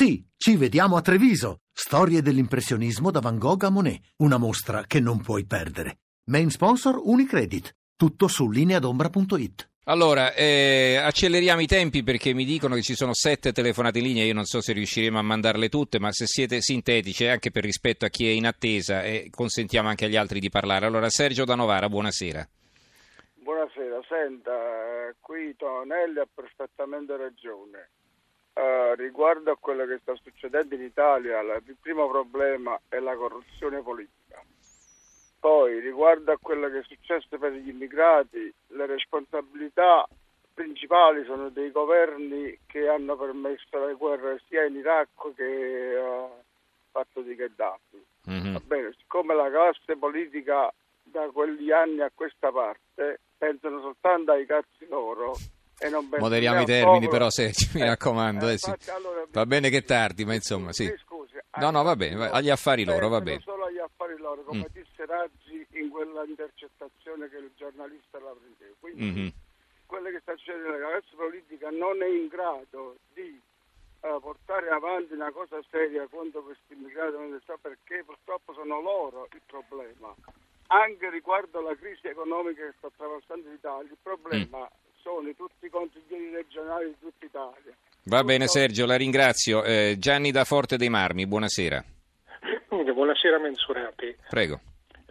Sì, ci vediamo a Treviso. Storie dell'impressionismo da Van Gogh a Monet. Una mostra che non puoi perdere. Main sponsor Unicredit. Tutto su lineadombra.it. Allora, eh, acceleriamo i tempi perché mi dicono che ci sono sette telefonate in linea, io non so se riusciremo a mandarle tutte, ma se siete sintetici e anche per rispetto a chi è in attesa eh, consentiamo anche agli altri di parlare. Allora, Sergio da Novara, buonasera. Buonasera, senta, eh, qui Tonelli ha perfettamente ragione. Uh, riguardo a quello che sta succedendo in Italia, il primo problema è la corruzione politica. Poi, riguardo a quello che è successo per gli immigrati, le responsabilità principali sono dei governi che hanno permesso le guerre sia in Iraq che uh, fatto di Gheddafi. Mm-hmm. Bene, siccome la classe politica da quegli anni a questa parte pensano soltanto ai cazzi loro Moderiamo i termini popolo. però se mi eh, raccomando. Eh, eh, sì. allora, va bene che tardi, ma insomma sì. Scusi, no, no, va bene, agli affari loro, va bene. Solo agli affari loro, come mm. disse Raggi in quella intercettazione che il giornalista la prendeva. Quindi mm-hmm. quello che sta succedendo, la classe politica non è in grado di uh, portare avanti una cosa seria contro questi immigrati, non so perché purtroppo sono loro il problema. Anche riguardo alla crisi economica che sta attraversando l'Italia, il problema mm sono tutti i consiglieri regionali di tutta Italia. Va bene Sergio, la ringrazio. Eh, Gianni da Forte dei Marmi, buonasera. Buonasera Mensurati. Prego.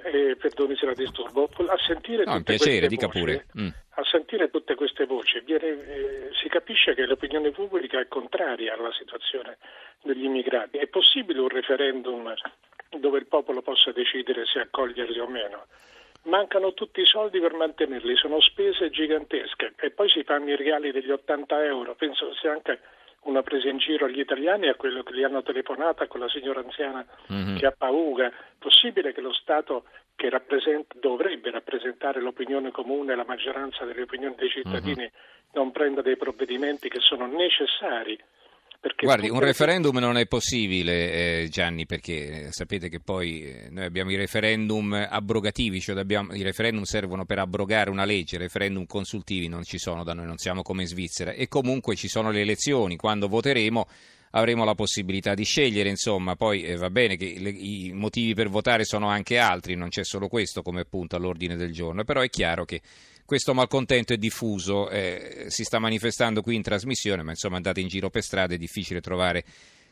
Eh, perdoni se la disturbo. A sentire no, piacere, dica voci, pure. Mm. A sentire tutte queste voci viene, eh, si capisce che l'opinione pubblica è contraria alla situazione degli immigrati. È possibile un referendum dove il popolo possa decidere se accoglierli o meno? Mancano tutti i soldi per mantenerli, sono spese gigantesche e poi si fanno i regali degli 80 euro, penso sia anche una presa in giro agli italiani a quello che gli hanno telefonata con la signora anziana mm-hmm. che ha paura. Possibile che lo Stato che dovrebbe rappresentare l'opinione comune, la maggioranza delle opinioni dei cittadini, mm-hmm. non prenda dei provvedimenti che sono necessari Guardi, un referendum non è possibile, eh, Gianni, perché eh, sapete che poi eh, noi abbiamo i referendum abrogativi, cioè abbiamo, i referendum servono per abrogare una legge, i referendum consultivi non ci sono da noi, non siamo come in Svizzera. E comunque ci sono le elezioni, quando voteremo avremo la possibilità di scegliere, insomma, poi eh, va bene che le, i motivi per votare sono anche altri, non c'è solo questo come punto all'ordine del giorno, però è chiaro che questo malcontento è diffuso, eh, si sta manifestando qui in trasmissione, ma insomma andate in giro per strada, è difficile trovare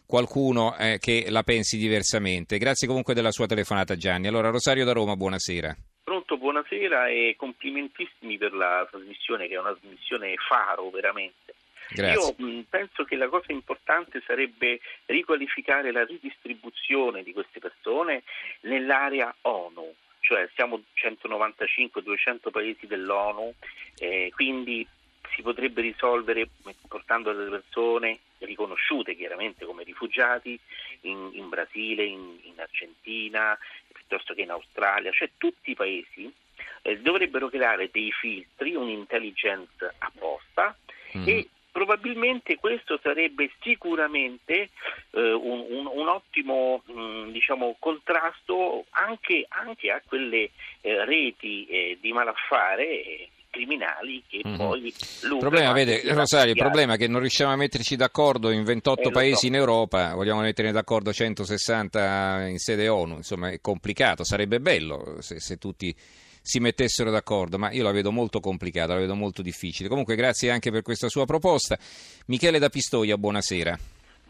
qualcuno eh, che la pensi diversamente. Grazie comunque della sua telefonata Gianni. Allora Rosario da Roma, buonasera. Pronto, buonasera e complimentissimi per la trasmissione che è una trasmissione faro veramente. Grazie. Io mh, penso che la cosa importante sarebbe riqualificare la ridistribuzione di queste persone nell'area ONU cioè siamo 195-200 paesi dell'ONU, eh, quindi si potrebbe risolvere portando delle persone riconosciute chiaramente come rifugiati in, in Brasile, in, in, Argentina, piuttosto che in Australia, cioè tutti i paesi eh, dovrebbero creare dei filtri, un'intelligence apposta mm. e probabilmente questo sarebbe sicuramente eh, un, un, un, ottimo mh, mm, diciamo, contrasto anche, anche, a quelle eh, reti eh, di malaffare criminali che mm-hmm. poi il problema, vede, Rosario, il problema è che non riusciamo a metterci d'accordo in 28 eh, paesi so. in Europa, vogliamo mettere d'accordo 160 in sede ONU, insomma è complicato, sarebbe bello se, se tutti si mettessero d'accordo, ma io la vedo molto complicata, la vedo molto difficile. Comunque grazie anche per questa sua proposta. Michele da Pistoia, buonasera.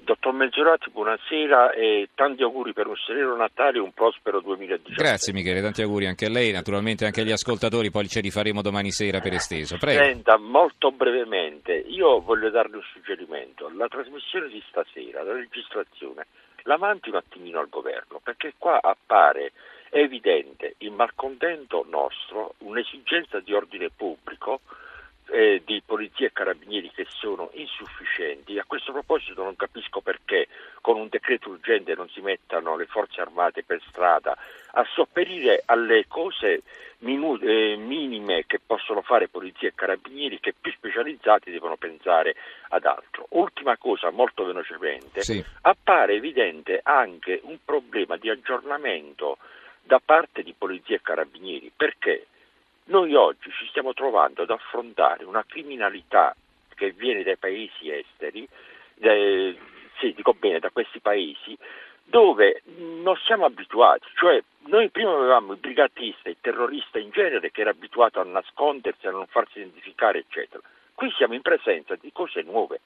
Dottor Mezzorati, buonasera e tanti auguri per un sereno Natale e un prospero 2018. Grazie Michele, tanti auguri anche a lei, naturalmente anche agli ascoltatori, poi ci rifaremo domani sera per esteso. Prego. Senta, molto brevemente, io voglio darle un suggerimento. La trasmissione di stasera, la registrazione, la manti un attimino al governo, perché qua appare è evidente il malcontento nostro, un'esigenza di ordine pubblico, eh, di polizia e carabinieri che sono insufficienti. A questo proposito non capisco perché con un decreto urgente non si mettano le forze armate per strada a sopperire alle cose minu- eh, minime che possono fare polizia e carabinieri che più specializzati devono pensare ad altro. Ultima cosa, molto velocemente, sì. appare evidente anche un problema di aggiornamento da parte di polizia e carabinieri, perché noi oggi ci stiamo trovando ad affrontare una criminalità che viene dai paesi esteri, eh, sì, dico bene, da questi paesi dove non siamo abituati, cioè noi prima avevamo il brigatista, il terrorista in genere che era abituato a nascondersi, a non farsi identificare, eccetera. Qui siamo in presenza di cose nuove.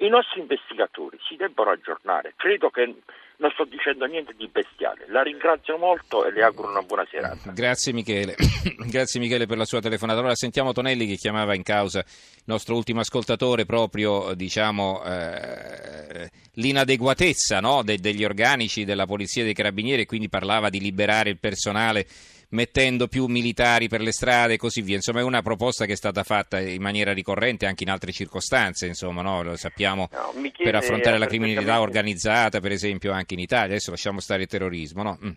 I nostri investigatori si debbono aggiornare. Credo che non sto dicendo niente di bestiale. La ringrazio molto e le auguro una buona serata. Grazie Michele, grazie Michele per la sua telefonata. Allora sentiamo Tonelli che chiamava in causa il nostro ultimo ascoltatore proprio diciamo, eh, l'inadeguatezza no? De- degli organici della Polizia e dei Carabinieri e quindi parlava di liberare il personale mettendo più militari per le strade e così via. Insomma, è una proposta che è stata fatta in maniera ricorrente anche in altre circostanze, insomma, no? lo sappiamo no, per affrontare la criminalità organizzata, per esempio, anche in Italia. Adesso lasciamo stare il terrorismo, no? Mm.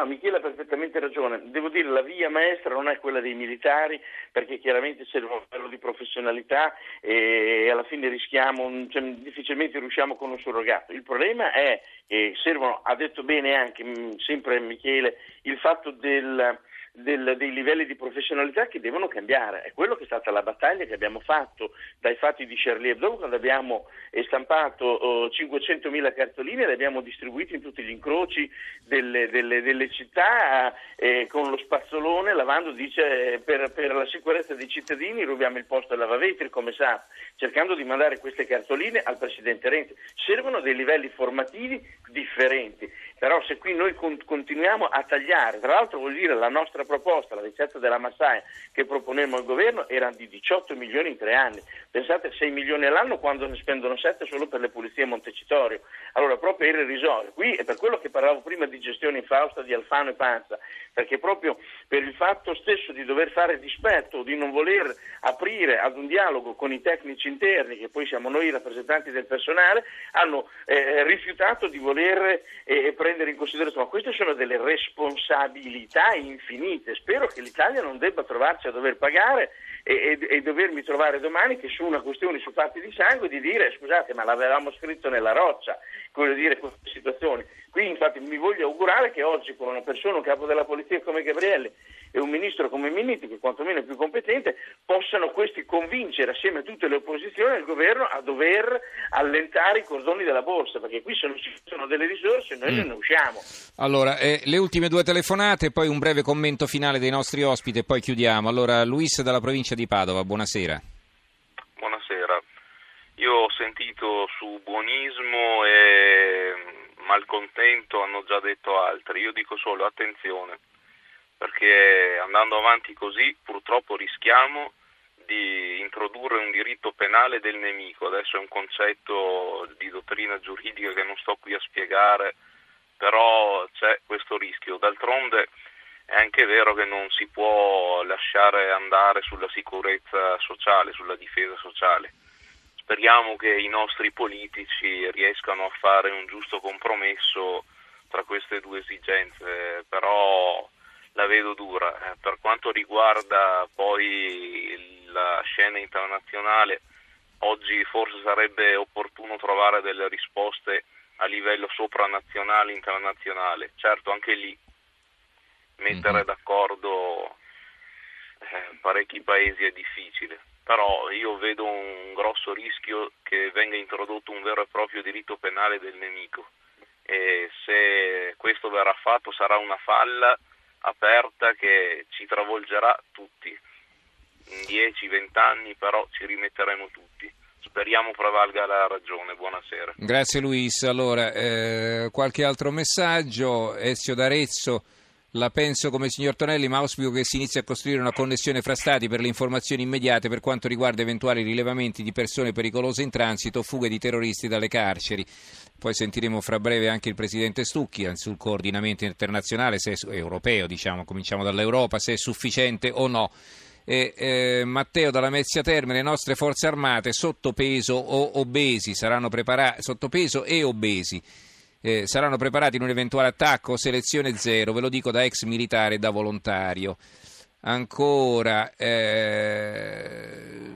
No, Michele ha perfettamente ragione. Devo dire la via maestra non è quella dei militari, perché chiaramente serve un livello di professionalità e alla fine rischiamo, cioè, difficilmente riusciamo con un surrogato. Il problema è che servono, ha detto bene anche mm, sempre Michele, il fatto del del, dei livelli di professionalità che devono cambiare. È quello che è stata la battaglia che abbiamo fatto dai fatti di Charlie Hebdo quando abbiamo stampato oh, 500.000 cartoline e le abbiamo distribuite in tutti gli incroci delle, delle, delle città eh, con lo spazzolone lavando, dice, per, per, la sicurezza dei cittadini rubiamo il posto al lavavetri come sa, cercando di mandare queste cartoline al Presidente Renzi. Servono dei livelli formativi differenti però se qui noi continuiamo a tagliare, tra l'altro vuol dire la nostra proposta, la ricetta della Massaia che proponemmo al governo era di 18 milioni in tre anni, pensate 6 milioni all'anno quando ne spendono 7 solo per le pulizie a Montecitorio, allora proprio era irrisorio, qui è per quello che parlavo prima di gestione infausta di Alfano e Panza, perché proprio per il fatto stesso di dover fare dispetto, di non voler aprire ad un dialogo con i tecnici interni, che poi siamo noi i rappresentanti del personale, hanno eh, rifiutato di voler eh, prendere in considerazione. Ma queste sono delle responsabilità infinite. Spero che l'Italia non debba trovarci a dover pagare e, e, e, dovermi trovare domani che su una questione su fatti di sangue di dire scusate ma l'avevamo scritto nella roccia, come dire queste situazioni. Qui infatti mi voglio augurare che oggi con una persona, un capo della polizia come Gabriele e un ministro come Minniti, che quantomeno è più competente, possano questi convincere assieme a tutte le opposizioni il governo a dover allentare i cordoni della borsa, perché qui se non ci sono delle risorse noi mm. non ne usciamo. Allora, eh, le ultime due telefonate, poi un breve commento finale dei nostri ospiti e poi chiudiamo. Allora, Luis dalla provincia di Padova, buonasera. Buonasera. Io ho sentito su buonismo e malcontento hanno già detto altri, io dico solo attenzione, perché andando avanti così purtroppo rischiamo di introdurre un diritto penale del nemico, adesso è un concetto di dottrina giuridica che non sto qui a spiegare, però c'è questo rischio. D'altronde è anche vero che non si può lasciare andare sulla sicurezza sociale, sulla difesa sociale Speriamo che i nostri politici riescano a fare un giusto compromesso tra queste due esigenze, però la vedo dura. Eh, per quanto riguarda poi la scena internazionale, oggi forse sarebbe opportuno trovare delle risposte a livello sopranazionale internazionale. Certo, anche lì mettere mm-hmm. d'accordo eh, parecchi paesi è difficile però io vedo un grosso rischio che venga introdotto un vero e proprio diritto penale del nemico e se questo verrà fatto sarà una falla aperta che ci travolgerà tutti. In 10-20 anni però ci rimetteremo tutti. Speriamo prevalga la ragione. Buonasera. Grazie Luis. Allora, eh, qualche altro messaggio? Ezio d'Arezzo. La penso come signor Tonelli, ma auspico che si inizi a costruire una connessione fra Stati per le informazioni immediate per quanto riguarda eventuali rilevamenti di persone pericolose in transito o fughe di terroristi dalle carceri. Poi sentiremo fra breve anche il Presidente Stucchi sul coordinamento internazionale, se è, europeo, diciamo, cominciamo dall'Europa, se è sufficiente o no. E, eh, Matteo dalla Mezzia Terme, le nostre forze armate sottopeso o obesi saranno preparate, sottopeso e obesi eh, saranno preparati in un eventuale attacco, selezione zero, ve lo dico da ex militare e da volontario. Ancora, eh,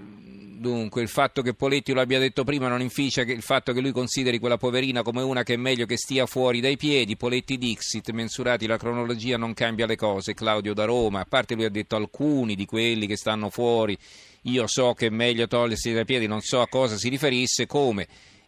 dunque, il fatto che Poletti lo abbia detto prima non inficia il fatto che lui consideri quella poverina come una che è meglio che stia fuori dai piedi. Poletti Dixit, mensurati la cronologia, non cambia le cose. Claudio da Roma, a parte lui ha detto alcuni di quelli che stanno fuori, io so che è meglio togliersi dai piedi, non so a cosa si riferisse, come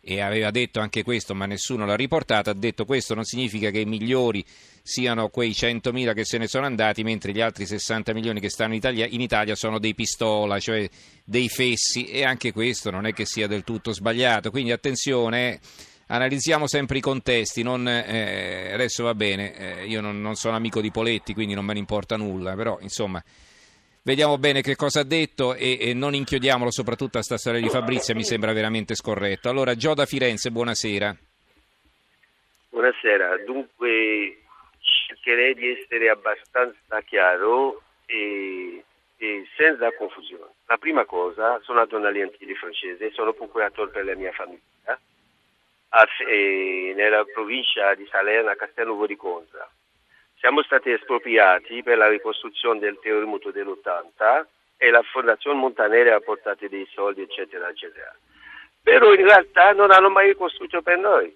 e aveva detto anche questo, ma nessuno l'ha riportato, ha detto questo non significa che i migliori siano quei 100.000 che se ne sono andati, mentre gli altri 60 milioni che stanno in Italia, in Italia sono dei pistola, cioè dei fessi, e anche questo non è che sia del tutto sbagliato. Quindi attenzione. Eh, analizziamo sempre i contesti, non, eh, adesso va bene, eh, io non, non sono amico di Poletti, quindi non me ne importa nulla, però insomma vediamo bene che cosa ha detto e, e non inchiodiamolo soprattutto a sta storia di Fabrizia, mi sembra veramente scorretto. Allora, Gio da Firenze, buonasera. Buonasera, dunque cercherei di essere abbastanza chiaro e, e senza confusione. La prima cosa, sono nato nell'Antilli francese, sono procuratore per la mia famiglia a, eh, nella provincia di Salerno a Castelnuovo di Conza siamo stati espropriati per la ricostruzione del terremoto dell'80 e la Fondazione Montanere ha portato dei soldi, eccetera, eccetera. Però in realtà non hanno mai ricostruito per noi.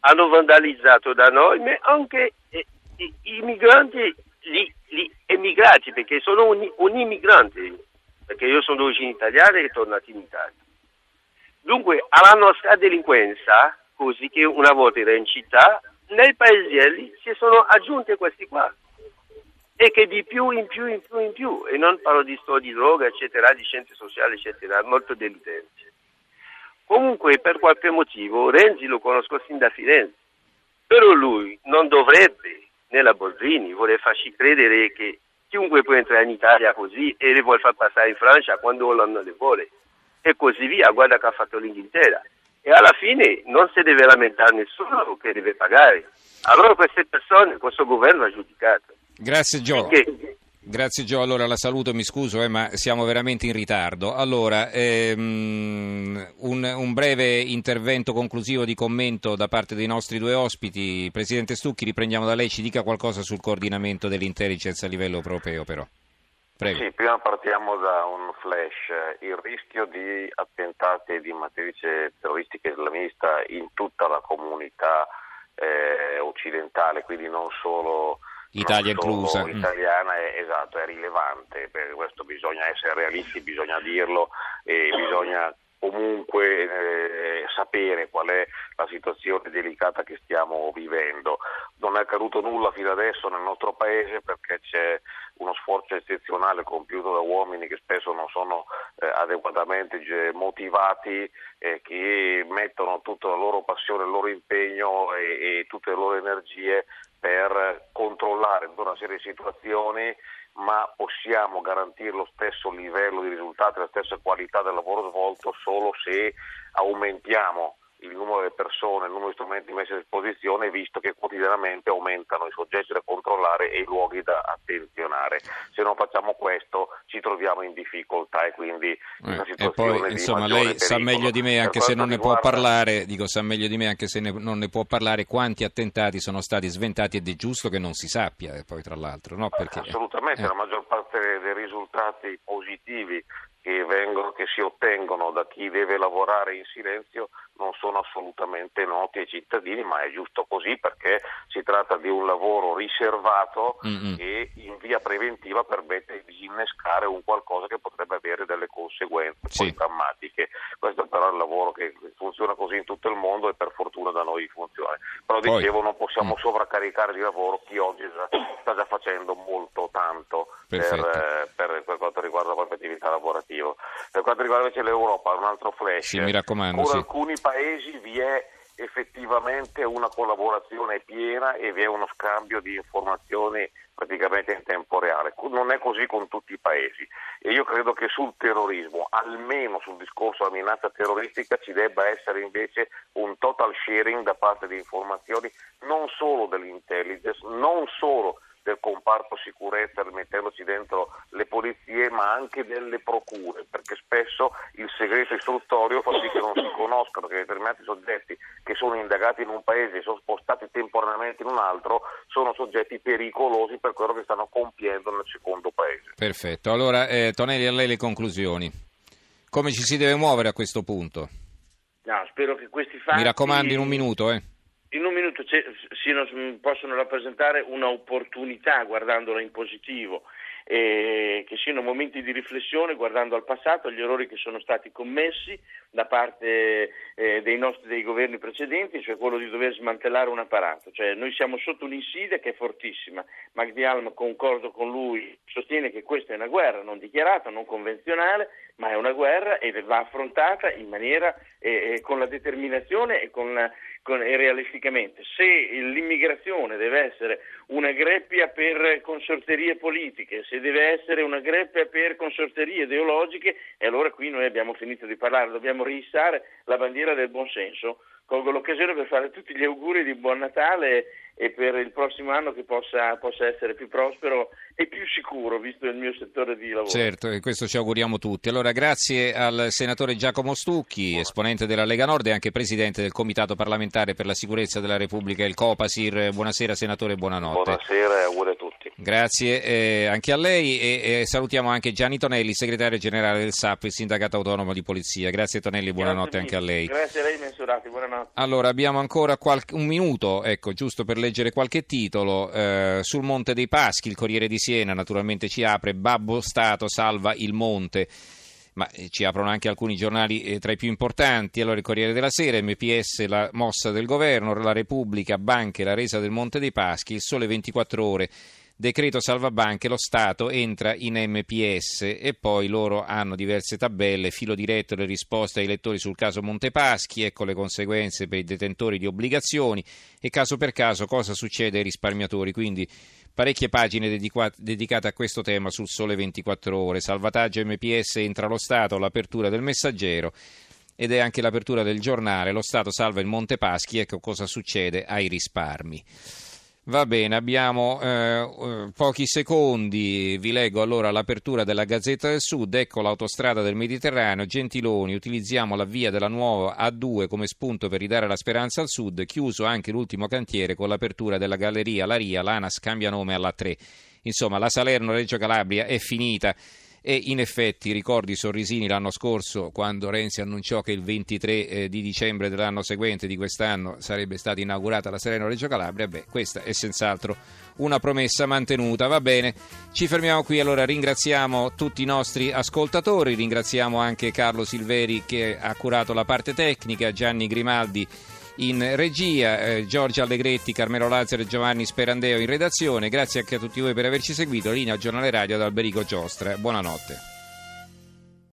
Hanno vandalizzato da noi, ma anche eh, i, i migranti, gli, gli, emigrati, perché sono un, un immigrante, perché io sono d'origine italiana e tornato in Italia. Dunque, alla nostra delinquenza, così che una volta era in città, nei paesielli si sono aggiunti questi qua. E che di più in più in più in più. E non parlo di sto di droga eccetera di scienze sociali eccetera molto deludente comunque per qualche motivo Renzi lo conosco sin da Firenze. Però lui non dovrebbe nella Boldrini vuole farci credere che chiunque può entrare in Italia così e le vuole far passare in Francia quando non le vuole. E così via. Guarda che ha fatto l'Inghilterra e alla fine non si deve lamentare nessuno che deve pagare. Allora queste persone, questo governo ha giudicato. Grazie Gio. Perché? Grazie Gio, allora la saluto, mi scuso eh, ma siamo veramente in ritardo. Allora, ehm, un, un, breve intervento conclusivo di commento da parte dei nostri due ospiti. Presidente Stucchi, riprendiamo da lei, ci dica qualcosa sul coordinamento dell'intelligence a livello europeo però. Prego. Sì, prima partiamo da un flash. Il rischio di attentati di matrice terroristica islamista in tutta la comunità eh, occidentale, quindi non solo Italia inclusa. italiana è, esatto, è rilevante, per questo bisogna essere realisti, bisogna dirlo e bisogna comunque eh, sapere qual è la situazione delicata che stiamo vivendo. Non è accaduto nulla fino adesso nel nostro paese perché c'è uno sforzo eccezionale compiuto da uomini che spesso non sono eh, adeguatamente motivati, eh, che mettono tutta la loro passione, il loro impegno e, e tutte le loro energie per controllare una serie di situazioni ma possiamo garantire lo stesso livello di risultati, la stessa qualità del lavoro svolto solo se aumentiamo il numero di persone, il numero di strumenti messi a disposizione, visto che quotidianamente aumentano i soggetti da controllare e i luoghi da attenzionare. Se non facciamo questo ci troviamo in difficoltà e quindi eh, una situazione e poi, insomma, lei sa meglio di me, anche se non ne può parlare, dico sa meglio di me anche se ne, non ne può parlare, quanti attentati sono stati sventati ed è giusto che non si sappia, eh, poi tra l'altro, no? Perché, Assolutamente, eh. la maggior parte dei risultati positivi che, vengono, che si ottengono da chi deve lavorare in silenzio non sono assolutamente noti ai cittadini, ma è giusto così perché si tratta di un lavoro riservato mm-hmm. che in via preventiva permette di innescare un qualcosa che potrebbe avere delle conseguenze sì. drammatiche. Questo però è il lavoro che funziona così in tutto il mondo e per fortuna da noi funziona. Però Poi, dicevo non possiamo mm. sovraccaricare di lavoro chi oggi sta già facendo molto tanto per, eh, per, per, quanto riguarda la propria attività lavorativa. Per quanto riguarda invece l'Europa, un altro flash. Sì, mi raccomando. Con sì. alcuni paesi vi è effettivamente una collaborazione piena e vi è uno scambio di informazioni praticamente in tempo reale. Non è così con tutti i paesi e io credo che sul terrorismo, almeno sul discorso della minaccia terroristica, ci debba essere invece un total sharing da parte di informazioni non solo dell'intelligence, non solo del comparto sicurezza mettendoci dentro le polizie ma anche delle procure perché spesso il segreto istruttorio fa sì che non si conoscano che determinati soggetti che sono indagati in un paese e sono spostati temporaneamente in un altro sono soggetti pericolosi per quello che stanno compiendo nel secondo paese. Perfetto, allora eh, Tonelli a lei le conclusioni. Come ci si deve muovere a questo punto? No, spero che questi fatti... Mi raccomando in un minuto, eh in un minuto siano, possono rappresentare un'opportunità guardandola in positivo eh, che siano momenti di riflessione guardando al passato, agli errori che sono stati commessi da parte eh, dei nostri dei governi precedenti, cioè quello di dover smantellare un apparato. Cioè, noi siamo sotto un'insidia che è fortissima. Magdi Alm, concordo con lui, sostiene che questa è una guerra non dichiarata, non convenzionale, ma è una guerra e va affrontata in maniera eh, con la determinazione e, con la, realisticamente. Se l'immigrazione deve essere una greppia per consorterie politiche, se deve essere una greppia per consorterie ideologiche, e allora qui noi abbiamo finito di parlare, dobbiamo rissare la bandiera del buonsenso. Colgo l'occasione per fare tutti gli auguri di buon Natale e per il prossimo anno che possa, possa, essere più prospero e più sicuro, visto il mio settore di lavoro. Certo, e questo ci auguriamo tutti. Allora, grazie al senatore Giacomo Stucchi, Buona. esponente della Lega Nord e anche presidente del Comitato parlamentare per la sicurezza della Repubblica, il Copasir. Buonasera senatore, buonanotte. Buonasera e auguri a tutti. Grazie eh, anche a lei e, e, salutiamo anche Gianni Tonelli, segretario generale del SAP, il sindacato autonomo di polizia. Grazie Tonelli, buonanotte Grazie anche a lei. Grazie a lei, mensurati, buonanotte. Allora, abbiamo ancora qualche, un minuto, ecco, giusto per leggere qualche titolo. Eh, sul Monte dei Paschi, il Corriere di Siena naturalmente ci apre, Babbo Stato salva il monte ma eh, ci aprono anche alcuni giornali eh, tra i più importanti. Allora, il Corriere della Sera, MPS, la mossa del governo, la Repubblica, banche, la resa del Monte dei Paschi, il Sole 24 ore decreto salvabanche, lo Stato entra in MPS e poi loro hanno diverse tabelle, filo diretto le risposte ai lettori sul caso Montepaschi, ecco le conseguenze per i detentori di obbligazioni e caso per caso cosa succede ai risparmiatori. Quindi parecchie pagine dedicate a questo tema sul Sole 24 ore. Salvataggio MPS entra lo Stato, l'apertura del messaggero ed è anche l'apertura del giornale. Lo Stato salva il Montepaschi, ecco cosa succede ai risparmi. Va bene, abbiamo eh, eh, pochi secondi, vi leggo allora l'apertura della Gazzetta del Sud, ecco l'autostrada del Mediterraneo, Gentiloni, utilizziamo la via della nuova A2 come spunto per ridare la speranza al Sud, chiuso anche l'ultimo cantiere con l'apertura della galleria Laria, l'ANAS cambia nome alla 3. Insomma, la Salerno-Reggio Calabria è finita e in effetti ricordi i sorrisini l'anno scorso quando Renzi annunciò che il 23 eh, di dicembre dell'anno seguente di quest'anno sarebbe stata inaugurata la Sereno Reggio Calabria, beh questa è senz'altro una promessa mantenuta, va bene, ci fermiamo qui. Allora ringraziamo tutti i nostri ascoltatori, ringraziamo anche Carlo Silveri che ha curato la parte tecnica, Gianni Grimaldi in regia, eh, Giorgio Allegretti, Carmelo Lazzaro e Giovanni Sperandeo in redazione. Grazie anche a tutti voi per averci seguito. Linea Giornale Radio ad Alberico Giostra. Buonanotte.